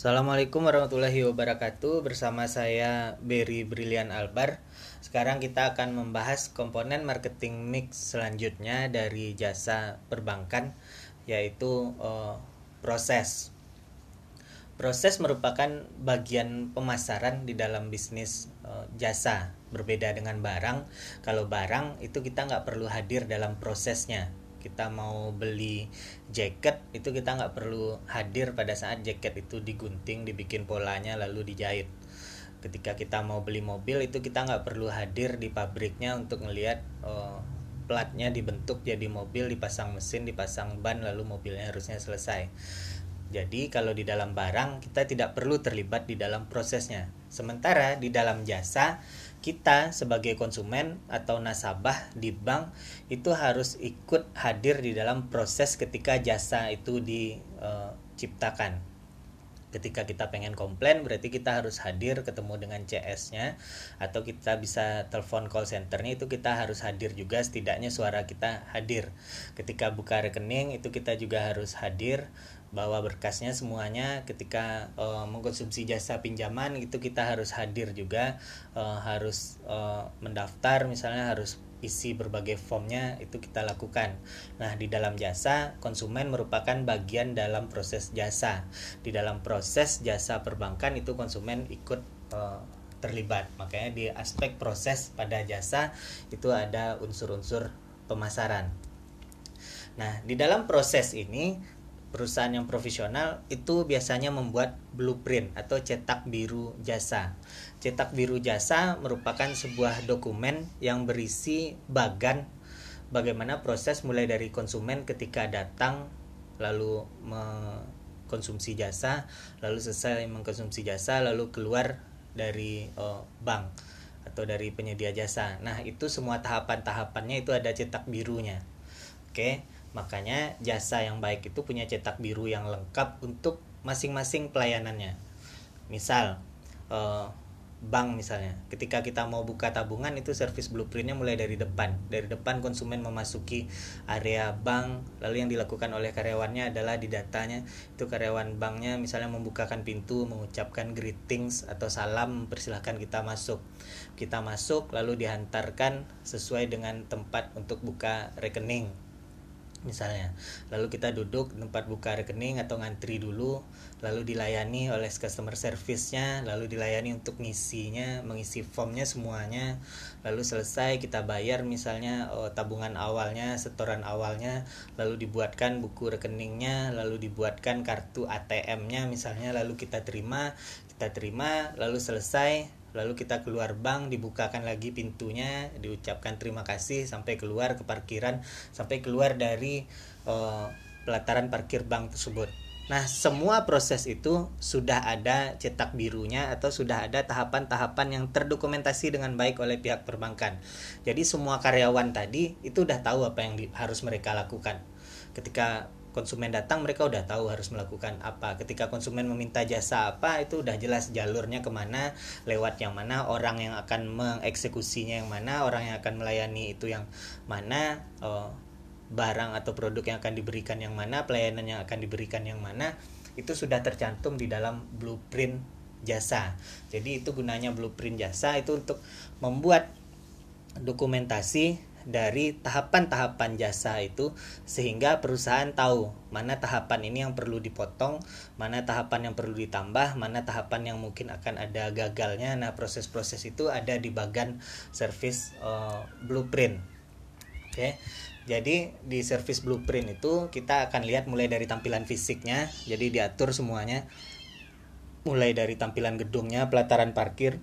Assalamualaikum warahmatullahi wabarakatuh. Bersama saya Berry Brilian Albar. Sekarang kita akan membahas komponen marketing mix selanjutnya dari jasa perbankan Yaitu uh, proses. Proses merupakan bagian pemasaran di dalam bisnis uh, jasa. Berbeda dengan barang Kalau barang itu kita nggak perlu hadir dalam prosesnya kita mau beli jaket itu kita nggak perlu hadir pada saat jaket itu digunting dibikin polanya lalu dijahit. Ketika kita mau beli mobil itu kita nggak perlu hadir di pabriknya untuk ngelihat oh, platnya dibentuk jadi mobil dipasang mesin dipasang ban lalu mobilnya harusnya selesai. Jadi kalau di dalam barang kita tidak perlu terlibat di dalam prosesnya. Sementara di dalam jasa kita sebagai konsumen atau nasabah di bank itu harus ikut hadir di dalam proses ketika jasa itu diciptakan. Ketika kita pengen komplain berarti kita harus hadir ketemu dengan CS-nya atau kita bisa telepon call centernya itu kita harus hadir juga setidaknya suara kita hadir. Ketika buka rekening itu kita juga harus hadir bawa berkasnya semuanya ketika uh, mengkonsumsi jasa pinjaman itu kita harus hadir juga uh, harus uh, mendaftar misalnya harus isi berbagai formnya itu kita lakukan. Nah, di dalam jasa, konsumen merupakan bagian dalam proses jasa. Di dalam proses jasa perbankan itu konsumen ikut uh, terlibat. Makanya di aspek proses pada jasa itu ada unsur-unsur pemasaran. Nah, di dalam proses ini perusahaan yang profesional itu biasanya membuat blueprint atau cetak biru jasa. Cetak biru jasa merupakan sebuah dokumen yang berisi bagan bagaimana proses mulai dari konsumen ketika datang lalu mengkonsumsi jasa, lalu selesai mengkonsumsi jasa lalu keluar dari oh, bank atau dari penyedia jasa. Nah, itu semua tahapan-tahapannya itu ada cetak birunya. Oke. Makanya jasa yang baik itu punya cetak biru yang lengkap untuk masing-masing pelayanannya. Misal uh, bank misalnya, ketika kita mau buka tabungan itu service blueprintnya mulai dari depan. Dari depan konsumen memasuki area bank, lalu yang dilakukan oleh karyawannya adalah di datanya itu karyawan banknya misalnya membukakan pintu, mengucapkan greetings atau salam, persilahkan kita masuk. Kita masuk lalu dihantarkan sesuai dengan tempat untuk buka rekening misalnya. Lalu kita duduk tempat buka rekening atau ngantri dulu lalu dilayani oleh customer service-nya lalu dilayani untuk ngisinya mengisi formnya semuanya lalu selesai kita bayar misalnya oh, tabungan awalnya setoran awalnya lalu dibuatkan buku rekeningnya lalu dibuatkan kartu ATM-nya misalnya lalu kita terima kita terima lalu selesai lalu kita keluar bank dibukakan lagi pintunya diucapkan terima kasih sampai keluar ke parkiran sampai keluar dari uh, pelataran parkir bank tersebut Nah, semua proses itu sudah ada cetak birunya atau sudah ada tahapan-tahapan yang terdokumentasi dengan baik oleh pihak perbankan. Jadi semua karyawan tadi itu udah tahu apa yang harus mereka lakukan. Ketika konsumen datang mereka udah tahu harus melakukan apa. Ketika konsumen meminta jasa apa itu udah jelas jalurnya ke mana lewat yang mana orang yang akan mengeksekusinya yang mana orang yang akan melayani itu yang mana oh, barang atau produk yang akan diberikan yang mana pelayanan yang akan diberikan yang mana itu sudah tercantum di dalam blueprint jasa. Jadi itu gunanya blueprint jasa itu untuk membuat dokumentasi dari tahapan-tahapan jasa itu sehingga perusahaan tahu mana tahapan ini yang perlu dipotong, mana tahapan yang perlu ditambah, mana tahapan yang mungkin akan ada gagalnya. Nah, proses-proses itu ada di bagian service uh, blueprint. Oke. Okay. Jadi di service blueprint itu kita akan lihat mulai dari tampilan fisiknya, jadi diatur semuanya. Mulai dari tampilan gedungnya, pelataran parkir,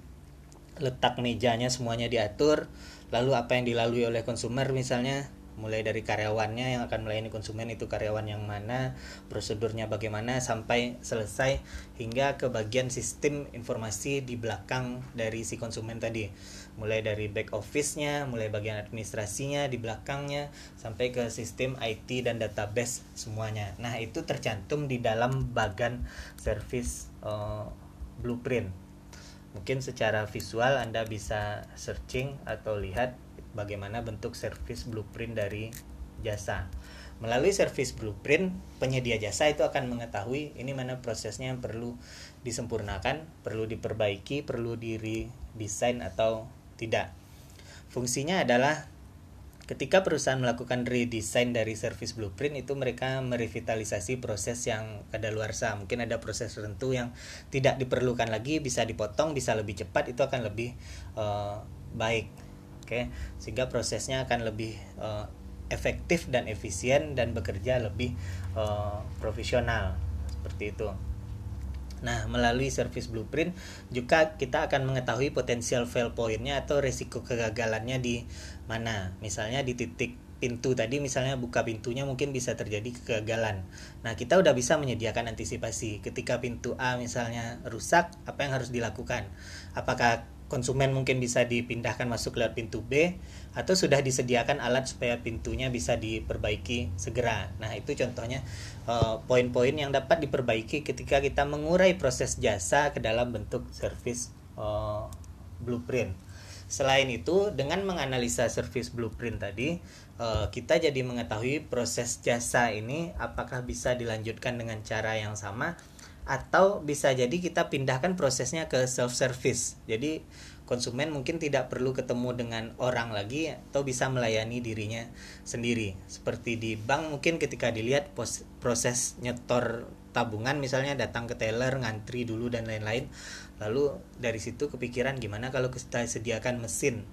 letak mejanya semuanya diatur lalu apa yang dilalui oleh konsumer misalnya mulai dari karyawannya yang akan melayani konsumen itu karyawan yang mana prosedurnya bagaimana sampai selesai hingga ke bagian sistem informasi di belakang dari si konsumen tadi. Mulai dari back office-nya mulai bagian administrasinya di belakangnya sampai ke sistem IT dan database semuanya. Nah itu tercantum di dalam bagian service uh, blueprint Mungkin secara visual Anda bisa searching atau lihat bagaimana bentuk service blueprint dari jasa. Melalui service blueprint, penyedia jasa itu akan mengetahui ini mana prosesnya yang perlu disempurnakan, perlu diperbaiki, perlu diri desain atau tidak. Fungsinya adalah ketika perusahaan melakukan redesign dari service blueprint itu mereka merevitalisasi proses yang kadaluarsa mungkin ada proses tertentu yang tidak diperlukan lagi bisa dipotong bisa lebih cepat itu akan lebih uh, baik. Oke? Okay? sehingga prosesnya akan lebih uh, efektif dan efisien dan bekerja lebih uh, profesional. Seperti itu Nah, melalui service blueprint juga kita akan mengetahui potensial fail pointnya atau resiko kegagalannya di mana. Misalnya di titik pintu tadi misalnya buka pintunya mungkin bisa terjadi kegagalan. Nah, kita udah bisa menyediakan antisipasi. Ketika pintu A misalnya rusak, apa yang harus dilakukan? Apakah konsumen mungkin bisa dipindahkan masuk lewat pintu B atau sudah disediakan alat supaya pintunya bisa diperbaiki segera. Nah, itu contohnya uh, poin-poin yang dapat diperbaiki ketika kita mengurai proses jasa ke dalam bentuk service uh, blueprint. Selain itu, dengan menganalisa service blueprint tadi, uh, kita jadi mengetahui proses jasa ini apakah bisa dilanjutkan dengan cara yang sama atau bisa jadi kita pindahkan prosesnya ke self service jadi konsumen mungkin tidak perlu ketemu dengan orang lagi atau bisa melayani dirinya sendiri. Seperti di bank mungkin ketika dilihat proses nyetor tabungan misalnya datang ke teller ngantri dulu dan lain-lain. Lalu dari situ kepikiran gimana kalau kita sediakan mesin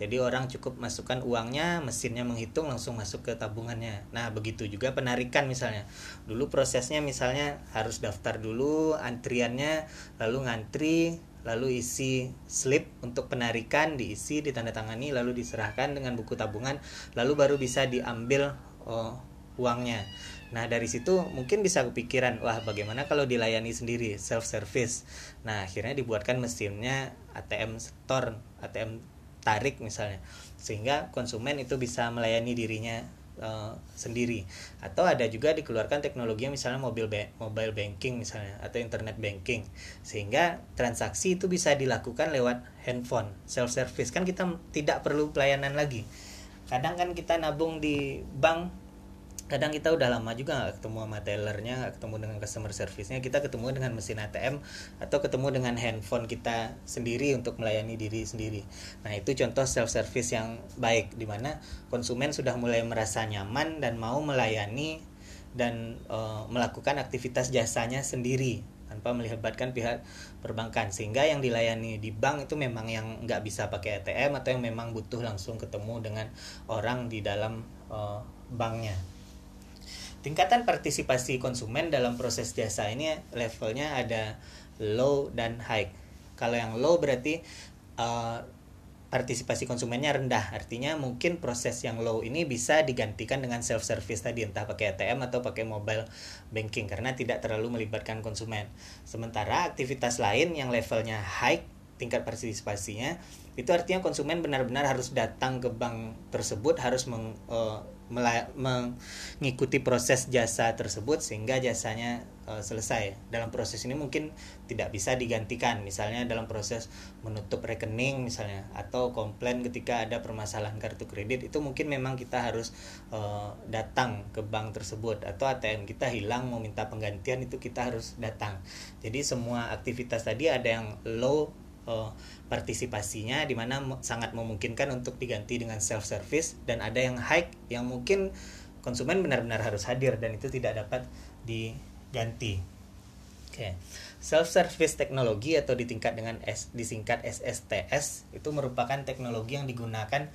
jadi orang cukup masukkan uangnya, mesinnya menghitung langsung masuk ke tabungannya. Nah, begitu juga penarikan misalnya. Dulu prosesnya misalnya harus daftar dulu antriannya, lalu ngantri, lalu isi slip untuk penarikan diisi, ditandatangani, lalu diserahkan dengan buku tabungan, lalu baru bisa diambil oh, uangnya. Nah dari situ mungkin bisa kepikiran wah bagaimana kalau dilayani sendiri self service. Nah akhirnya dibuatkan mesinnya ATM store, ATM tarik misalnya. Sehingga konsumen itu bisa melayani dirinya uh, sendiri. Atau ada juga dikeluarkan teknologi misalnya mobil ba mobile banking misalnya atau internet banking. Sehingga transaksi itu bisa dilakukan lewat handphone self service kan kita tidak perlu pelayanan lagi. Kadang kan kita nabung di bank kadang kita udah lama juga nggak ketemu sama tellernya nggak ketemu dengan customer service-nya. Kita ketemu dengan mesin ATM atau ketemu dengan handphone kita sendiri untuk melayani diri sendiri. Nah itu contoh self service yang baik di mana konsumen sudah mulai merasa nyaman dan mau melayani dan e, melakukan aktivitas jasanya sendiri tanpa melibatkan pihak perbankan. Sehingga yang dilayani di bank itu memang yang nggak bisa pakai ATM atau yang memang butuh langsung ketemu dengan orang di dalam e, banknya tingkatan partisipasi konsumen dalam proses jasa ini levelnya ada low dan high. Kalau yang low berarti uh, partisipasi konsumennya rendah. Artinya mungkin proses yang low ini bisa digantikan dengan self service tadi entah pakai ATM atau pakai mobile banking karena tidak terlalu melibatkan konsumen. Sementara aktivitas lain yang levelnya high tingkat partisipasinya itu artinya konsumen benar-benar harus datang ke bank tersebut harus meng, uh, mengikuti proses jasa tersebut sehingga jasanya uh, selesai. Dalam proses ini mungkin tidak bisa digantikan, misalnya dalam proses menutup rekening misalnya atau komplain ketika ada permasalahan kartu kredit itu mungkin memang kita harus uh, datang ke bank tersebut atau ATM kita hilang mau minta penggantian itu kita harus datang. Jadi semua aktivitas tadi ada yang low uh, partisipasinya di mana sangat memungkinkan untuk diganti dengan self service dan ada yang high yang mungkin konsumen benar-benar harus hadir dan itu tidak dapat diganti. Oke. Okay. Self service teknologi atau ditingkat dengan S disingkat SSTS itu merupakan teknologi yang digunakan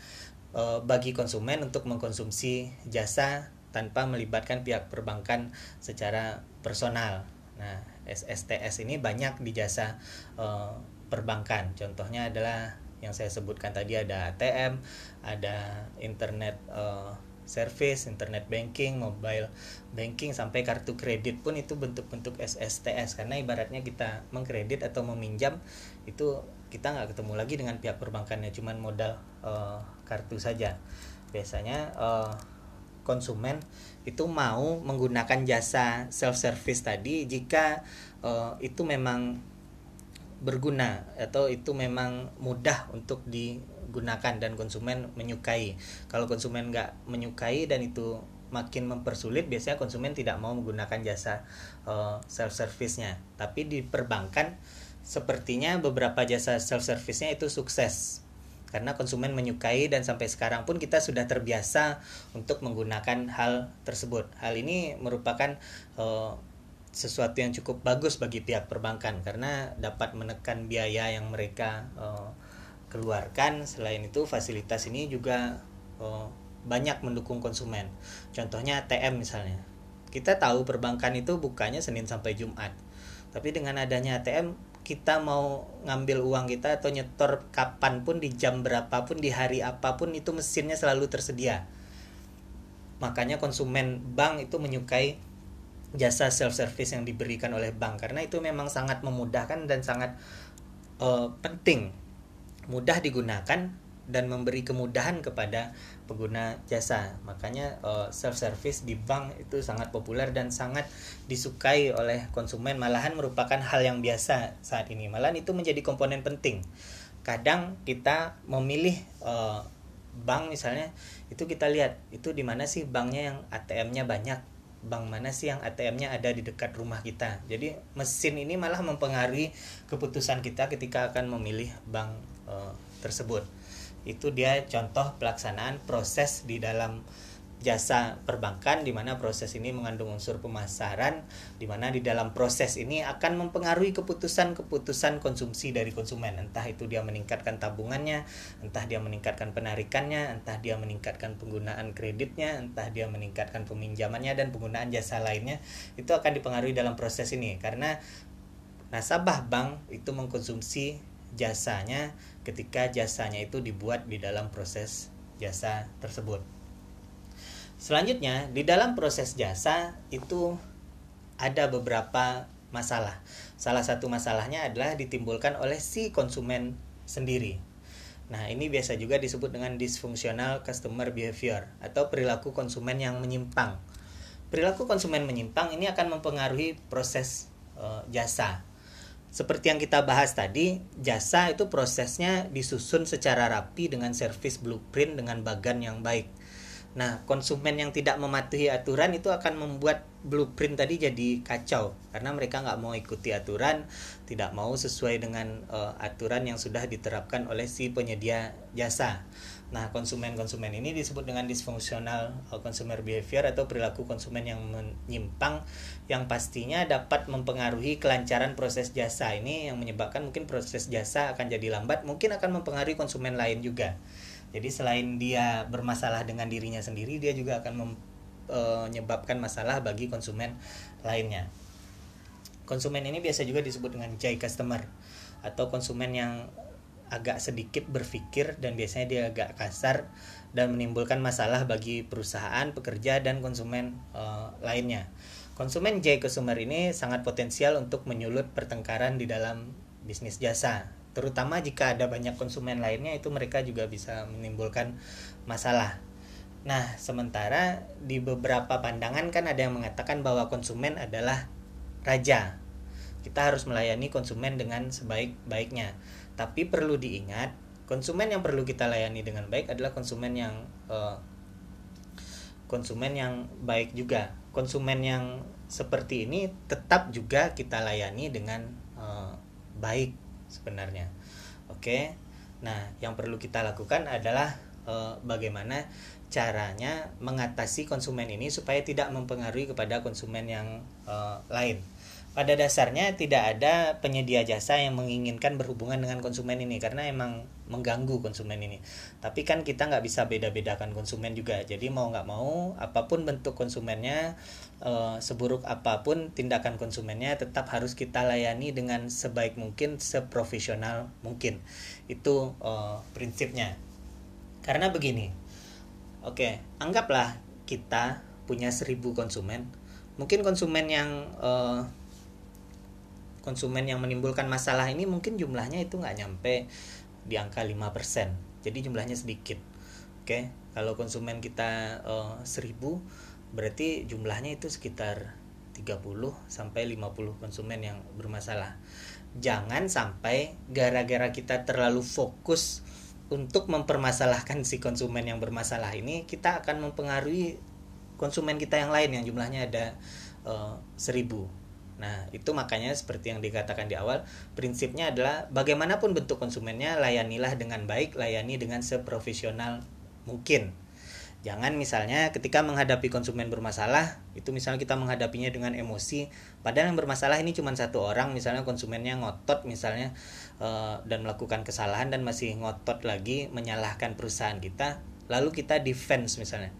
uh, bagi konsumen untuk mengkonsumsi jasa tanpa melibatkan pihak perbankan secara personal. Nah, SSTS ini banyak di jasa uh, perbankan. Contohnya adalah yang saya sebutkan tadi ada ATM, ada internet uh, service, internet banking, mobile banking sampai kartu kredit pun itu bentuk-bentuk SSTS karena ibaratnya kita mengkredit atau meminjam itu kita nggak ketemu lagi dengan pihak perbankannya cuman modal uh, kartu saja. Biasanya uh, konsumen itu mau menggunakan jasa self service tadi jika uh, itu memang berguna atau itu memang mudah untuk digunakan dan konsumen menyukai kalau konsumen nggak menyukai dan itu makin mempersulit biasanya konsumen tidak mau menggunakan jasa uh, self service-nya. Tapi di perbankan sepertinya beberapa jasa self service-nya itu sukses karena konsumen menyukai dan sampai sekarang pun kita sudah terbiasa untuk menggunakan hal tersebut. Hal ini merupakan uh, sesuatu yang cukup bagus bagi pihak perbankan karena dapat menekan biaya yang mereka uh, keluarkan. Selain itu, fasilitas ini juga uh, banyak mendukung konsumen. Contohnya ATM misalnya. Kita tahu perbankan itu bukanya Senin sampai Jumat. Tapi dengan adanya ATM, kita mau ngambil uang kita atau nyetor kapan pun di jam berapapun di hari apa pun itu mesinnya selalu tersedia. Makanya konsumen bank itu menyukai jasa self service yang diberikan oleh bank. Karena itu memang sangat memudahkan dan sangat uh, penting. Mudah digunakan dan memberi kemudahan kepada pengguna jasa. Makanya uh, eh, self service di bank itu sangat populer dan sangat disukai oleh konsumen. Malahan merupakan hal yang biasa saat ini. Malahan itu menjadi komponen penting. Kadang kita memilih uh, bank misalnya itu kita lihat itu di mana sih banknya yang ATM-nya banyak bank mana sih yang ATM-nya ada di dekat rumah kita. Jadi mesin ini malah mempengaruhi keputusan kita ketika akan memilih bank e, tersebut. Itu dia contoh pelaksanaan proses di dalam jasa perbankan di mana proses ini mengandung unsur pemasaran di mana di dalam proses ini akan mempengaruhi keputusan-keputusan konsumsi dari konsumen. Entah itu dia meningkatkan tabungannya entah dia meningkatkan penarikannya entah dia meningkatkan penggunaan kreditnya entah dia meningkatkan peminjamannya dan penggunaan jasa lainnya itu akan dipengaruhi dalam proses ini. Karena nasabah bank itu mengkonsumsi jasanya ketika jasanya itu dibuat di dalam proses jasa tersebut Selanjutnya, di dalam proses jasa itu ada beberapa masalah. Salah satu masalahnya adalah ditimbulkan oleh si konsumen sendiri. Nah, ini biasa juga disebut dengan dysfunctional customer behavior atau perilaku konsumen yang menyimpang. Perilaku konsumen menyimpang ini akan mempengaruhi proses uh, jasa. Seperti yang kita bahas tadi, jasa itu prosesnya disusun secara rapi dengan service blueprint dengan bagan yang baik Nah, konsumen yang tidak mematuhi aturan itu akan membuat blueprint tadi jadi kacau karena mereka nggak mau ikuti aturan, tidak mau sesuai dengan uh, aturan yang sudah diterapkan oleh si penyedia jasa. Nah, konsumen-konsumen ini disebut dengan dysfunctional uh, consumer behavior atau perilaku konsumen yang menyimpang yang pastinya dapat mempengaruhi kelancaran proses jasa ini yang menyebabkan mungkin proses jasa akan jadi lambat, mungkin akan mempengaruhi konsumen lain juga. Jadi selain dia bermasalah dengan dirinya sendiri, dia juga akan e, menyebabkan masalah bagi konsumen lainnya. Konsumen ini biasa juga disebut dengan jay customer atau konsumen yang agak sedikit berpikir dan biasanya dia agak kasar dan menimbulkan masalah bagi perusahaan, pekerja dan konsumen e, lainnya. Konsumen jay customer ini sangat potensial untuk menyulut pertengkaran di dalam bisnis jasa terutama jika ada banyak konsumen lainnya itu mereka juga bisa menimbulkan masalah. Nah, sementara di beberapa pandangan kan ada yang mengatakan bahwa konsumen adalah raja. Kita harus melayani konsumen dengan sebaik-baiknya. Tapi perlu diingat, konsumen yang perlu kita layani dengan baik adalah konsumen yang uh, konsumen yang baik juga. Konsumen yang seperti ini tetap juga kita layani dengan uh, baik sebenarnya. Oke. Nah, yang perlu kita lakukan adalah e, bagaimana caranya mengatasi konsumen ini supaya tidak mempengaruhi kepada konsumen yang e, lain. Pada dasarnya tidak ada penyedia jasa yang menginginkan berhubungan dengan konsumen ini karena emang mengganggu konsumen ini. Tapi kan kita nggak bisa beda-bedakan konsumen juga. Jadi mau nggak mau apa pun bentuk konsumennya uh, seburuk apa pun tindakan konsumennya tetap harus kita layani dengan sebaik mungkin seprofesional mungkin. Itu uh, prinsipnya. Karena begini oke okay, anggaplah kita punya seribu konsumen. Mungkin konsumen yang uh, konsumen yang menimbulkan masalah ini mungkin jumlahnya itu nggak nyampe di angka 5% jadi jumlahnya sedikit. Oke okay? kalau konsumen kita uh, 1000 berarti jumlahnya itu sekitar 30 sampai 50 konsumen yang bermasalah. Jangan sampai gara-gara kita terlalu fokus untuk mempermasalahkan si konsumen yang bermasalah ini, kita akan mempengaruhi konsumen kita yang lain yang jumlahnya ada uh, seribu Nah, itu makanya seperti yang dikatakan di awal, prinsipnya adalah bagaimanapun bentuk konsumennya, layanilah dengan baik, layani dengan seprofesional mungkin. Jangan misalnya ketika menghadapi konsumen bermasalah, itu misalnya kita menghadapinya dengan emosi, padahal yang bermasalah ini cuma satu orang, misalnya konsumennya ngotot misalnya uh, dan melakukan kesalahan dan masih ngotot lagi menyalahkan perusahaan kita, lalu kita defense misalnya.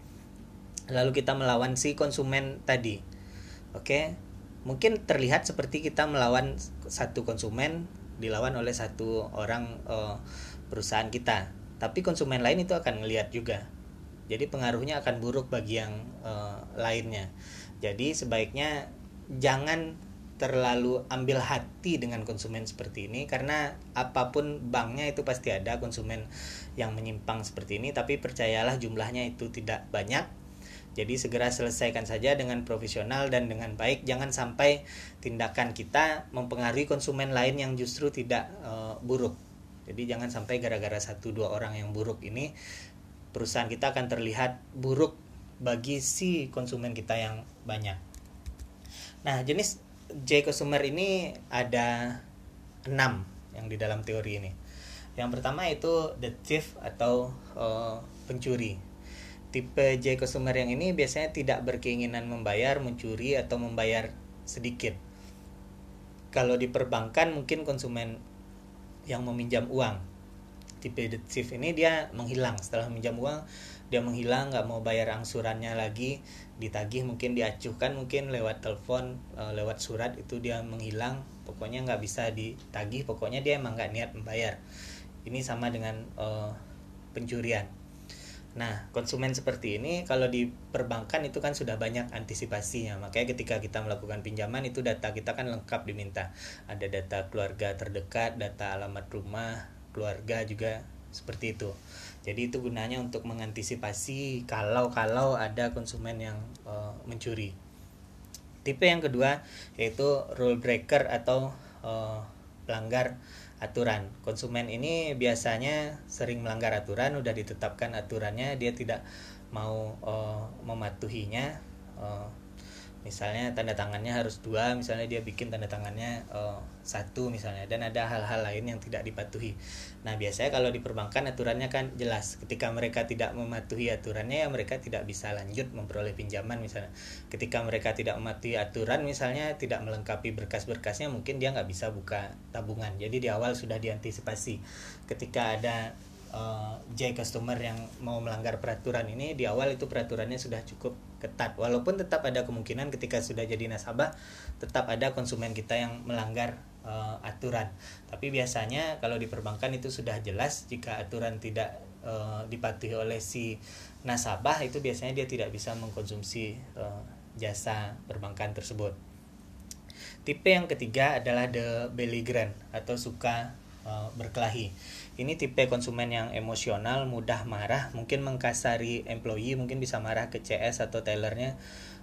Lalu kita melawan si konsumen tadi. Oke, mungkin terlihat seperti kita melawan satu konsumen dilawan oleh satu orang uh, perusahaan kita tapi konsumen lain itu akan melihat juga jadi pengaruhnya akan buruk bagi yang uh, lainnya jadi sebaiknya jangan terlalu ambil hati dengan konsumen seperti ini karena apa pun banknya itu pasti ada konsumen yang menyimpang seperti ini tapi percayalah jumlahnya itu tidak banyak jadi segera selesaikan saja dengan profesional dan dengan baik. Jangan sampai tindakan kita mempengaruhi konsumen lain yang justru tidak e, buruk. Jadi jangan sampai gara-gara satu dua orang yang buruk ini perusahaan kita akan terlihat buruk bagi si konsumen kita yang banyak. Nah, jenis J consumer ini ada enam yang di dalam teori ini. Yang pertama itu the thief atau uh, pencuri tipe J customer yang ini biasanya tidak berkeinginan membayar, mencuri atau membayar sedikit. Kalau di perbankan mungkin konsumen yang meminjam uang. Tipe detektif ini dia menghilang setelah meminjam uang, dia menghilang nggak mau bayar angsurannya lagi, ditagih mungkin diacuhkan mungkin lewat telepon, eh, lewat surat itu dia menghilang, pokoknya nggak bisa ditagih, pokoknya dia emang nggak niat membayar. Ini sama dengan uh, pencurian Nah, konsumen seperti ini kalau di perbankan itu kan sudah banyak antisipasinya. Makanya ketika kita melakukan pinjaman itu data kita kan lengkap diminta. Ada data keluarga terdekat, data alamat rumah, keluarga juga seperti itu. Jadi itu gunanya untuk mengantisipasi kalau-kalau ada konsumen yang uh, mencuri. Tipe yang kedua yaitu rule breaker atau uh, pelanggar aturan. Konsumen ini biasanya sering melanggar aturan, udah ditetapkan aturannya, dia tidak mau uh, mematuhinya. Uh, misalnya tanda tangannya harus dua misalnya dia bikin tanda tangannya uh, satu misalnya dan ada hal-hal lain yang tidak dipatuhi. Nah biasanya kalau di perbankan aturannya kan jelas ketika mereka tidak mematuhi aturannya ya mereka tidak bisa lanjut memperoleh pinjaman misalnya. Ketika mereka tidak mematuhi aturan misalnya tidak melengkapi berkas-berkasnya mungkin dia nggak bisa buka tabungan. Jadi di awal sudah diantisipasi. Ketika ada uh, J customer yang mau melanggar peraturan ini di awal itu peraturannya sudah cukup ketat. Walaupun tetap ada kemungkinan ketika sudah jadi nasabah tetap ada konsumen kita yang melanggar uh, aturan. Tapi biasanya kalau di perbankan itu sudah jelas jika aturan tidak uh, dipatuhi oleh si nasabah itu biasanya dia tidak bisa mengkonsumsi uh, jasa perbankan tersebut. Tipe yang ketiga adalah the belligerent atau suka uh, berkelahi ini tipe konsumen yang emosional, mudah marah, mungkin mengkasari employee, mungkin bisa marah ke CS atau tellernya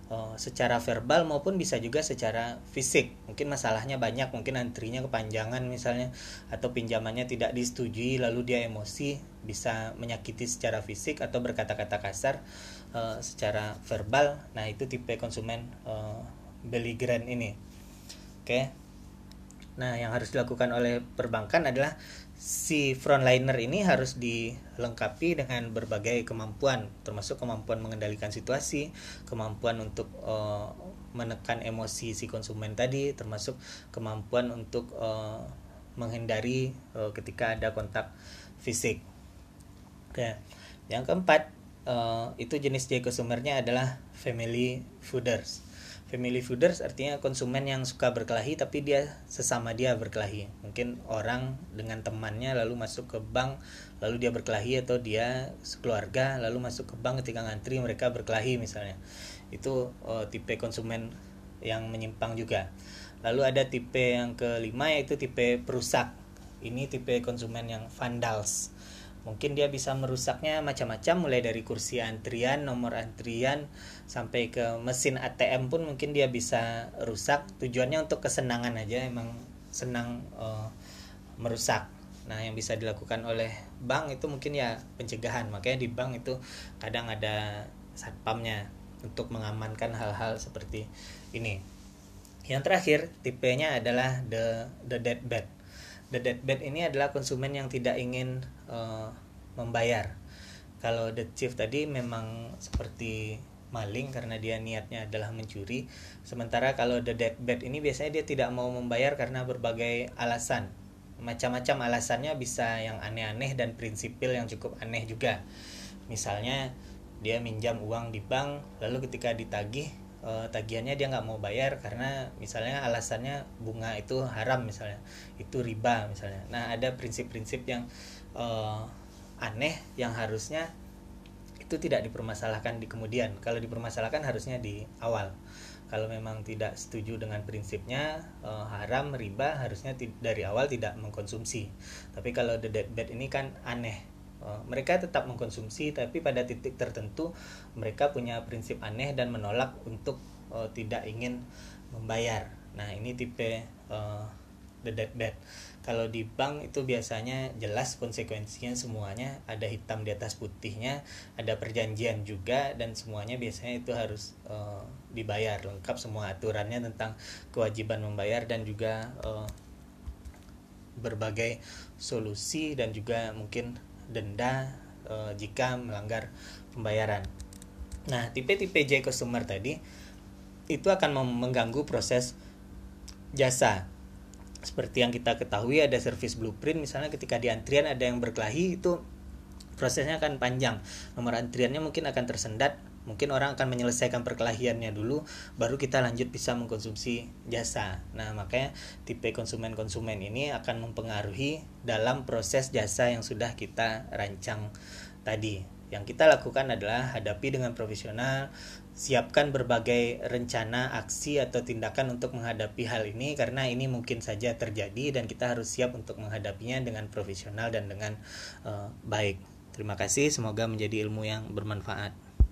uh, secara verbal maupun bisa juga secara fisik. Mungkin masalahnya banyak, mungkin antrinya kepanjangan misalnya atau pinjamannya tidak disetujui lalu dia emosi, bisa menyakiti secara fisik atau berkata-kata kasar uh, secara verbal. Nah, itu tipe konsumen uh, belligerent ini. Oke. Okay. Nah, yang harus dilakukan oleh perbankan adalah si frontliner ini harus dilengkapi dengan berbagai kemampuan termasuk kemampuan mengendalikan situasi kemampuan untuk uh, menekan emosi si konsumen tadi termasuk kemampuan untuk uh, menghindari uh, ketika ada kontak fisik. Oke yang keempat uh, itu jenis J consumernya adalah family fooders family fooders artinya konsumen yang suka berkelahi tapi dia sesama dia berkelahi. Mungkin orang dengan temannya lalu masuk ke bank lalu dia berkelahi atau dia sekeluarga lalu masuk ke bank ketika ngantri mereka berkelahi misalnya. Itu oh, tipe konsumen yang menyimpang juga. Lalu ada tipe yang kelima yaitu tipe perusak. Ini tipe konsumen yang vandals mungkin dia bisa merusaknya macam-macam mulai dari kursi antrian nomor antrian sampai ke mesin ATM pun mungkin dia bisa rusak tujuannya untuk kesenangan aja emang senang uh, merusak nah yang bisa dilakukan oleh bank itu mungkin ya pencegahan makanya di bank itu kadang ada satpamnya untuk mengamankan hal-hal seperti ini. Yang terakhir, tipenya adalah the the deadbed. The deadbed ini adalah konsumen yang tidak ingin uh, membayar. Kalau the chief tadi memang seperti maling karena dia niatnya adalah mencuri. Sementara kalau the deadbed ini biasanya dia tidak mau membayar karena berbagai alasan. Macam-macam alasannya bisa yang aneh-aneh dan prinsipil yang cukup aneh juga. Misalnya dia minjam uang di bank lalu ketika ditagih uh, tagihannya dia nggak mau bayar karena misalnya alasannya bunga itu haram misalnya itu riba misalnya nah ada prinsip-prinsip yang uh, aneh yang harusnya itu tidak dipermasalahkan di kemudian kalau dipermasalahkan harusnya di awal kalau memang tidak setuju dengan prinsipnya uh, haram riba harusnya dari awal tidak mengkonsumsi tapi kalau the deadbed ini kan aneh Eh, mereka tetap mengkonsumsi tapi pada titik tertentu mereka punya prinsip aneh dan menolak untuk uh, tidak ingin membayar. Nah, ini tipe the deadbed. Kalau di bank itu biasanya jelas konsekuensinya semuanya ada hitam di atas putihnya, ada perjanjian juga dan semuanya biasanya itu harus uh, dibayar lengkap semua aturannya tentang kewajiban membayar dan juga uh, berbagai solusi dan juga mungkin denda e, jika melanggar pembayaran. Nah, tipe-tipe J customer tadi itu akan mengganggu proses jasa. Seperti yang kita ketahui ada service blueprint. Misalnya ketika di antrian ada yang berkelahi itu prosesnya akan panjang. Nomor antriannya mungkin akan tersendat. Mungkin orang akan menyelesaikan perkelahiannya dulu baru kita lanjut bisa mengkonsumsi jasa. Nah makanya tipe konsumen-konsumen ini akan mempengaruhi dalam proses jasa yang sudah kita rancang tadi. Yang kita lakukan adalah hadapi dengan profesional siapkan berbagai rencana aksi atau tindakan untuk menghadapi hal ini karena ini mungkin saja terjadi dan kita harus siap untuk menghadapinya dengan profesional dan dengan uh, baik. Terima kasih semoga menjadi ilmu yang bermanfaat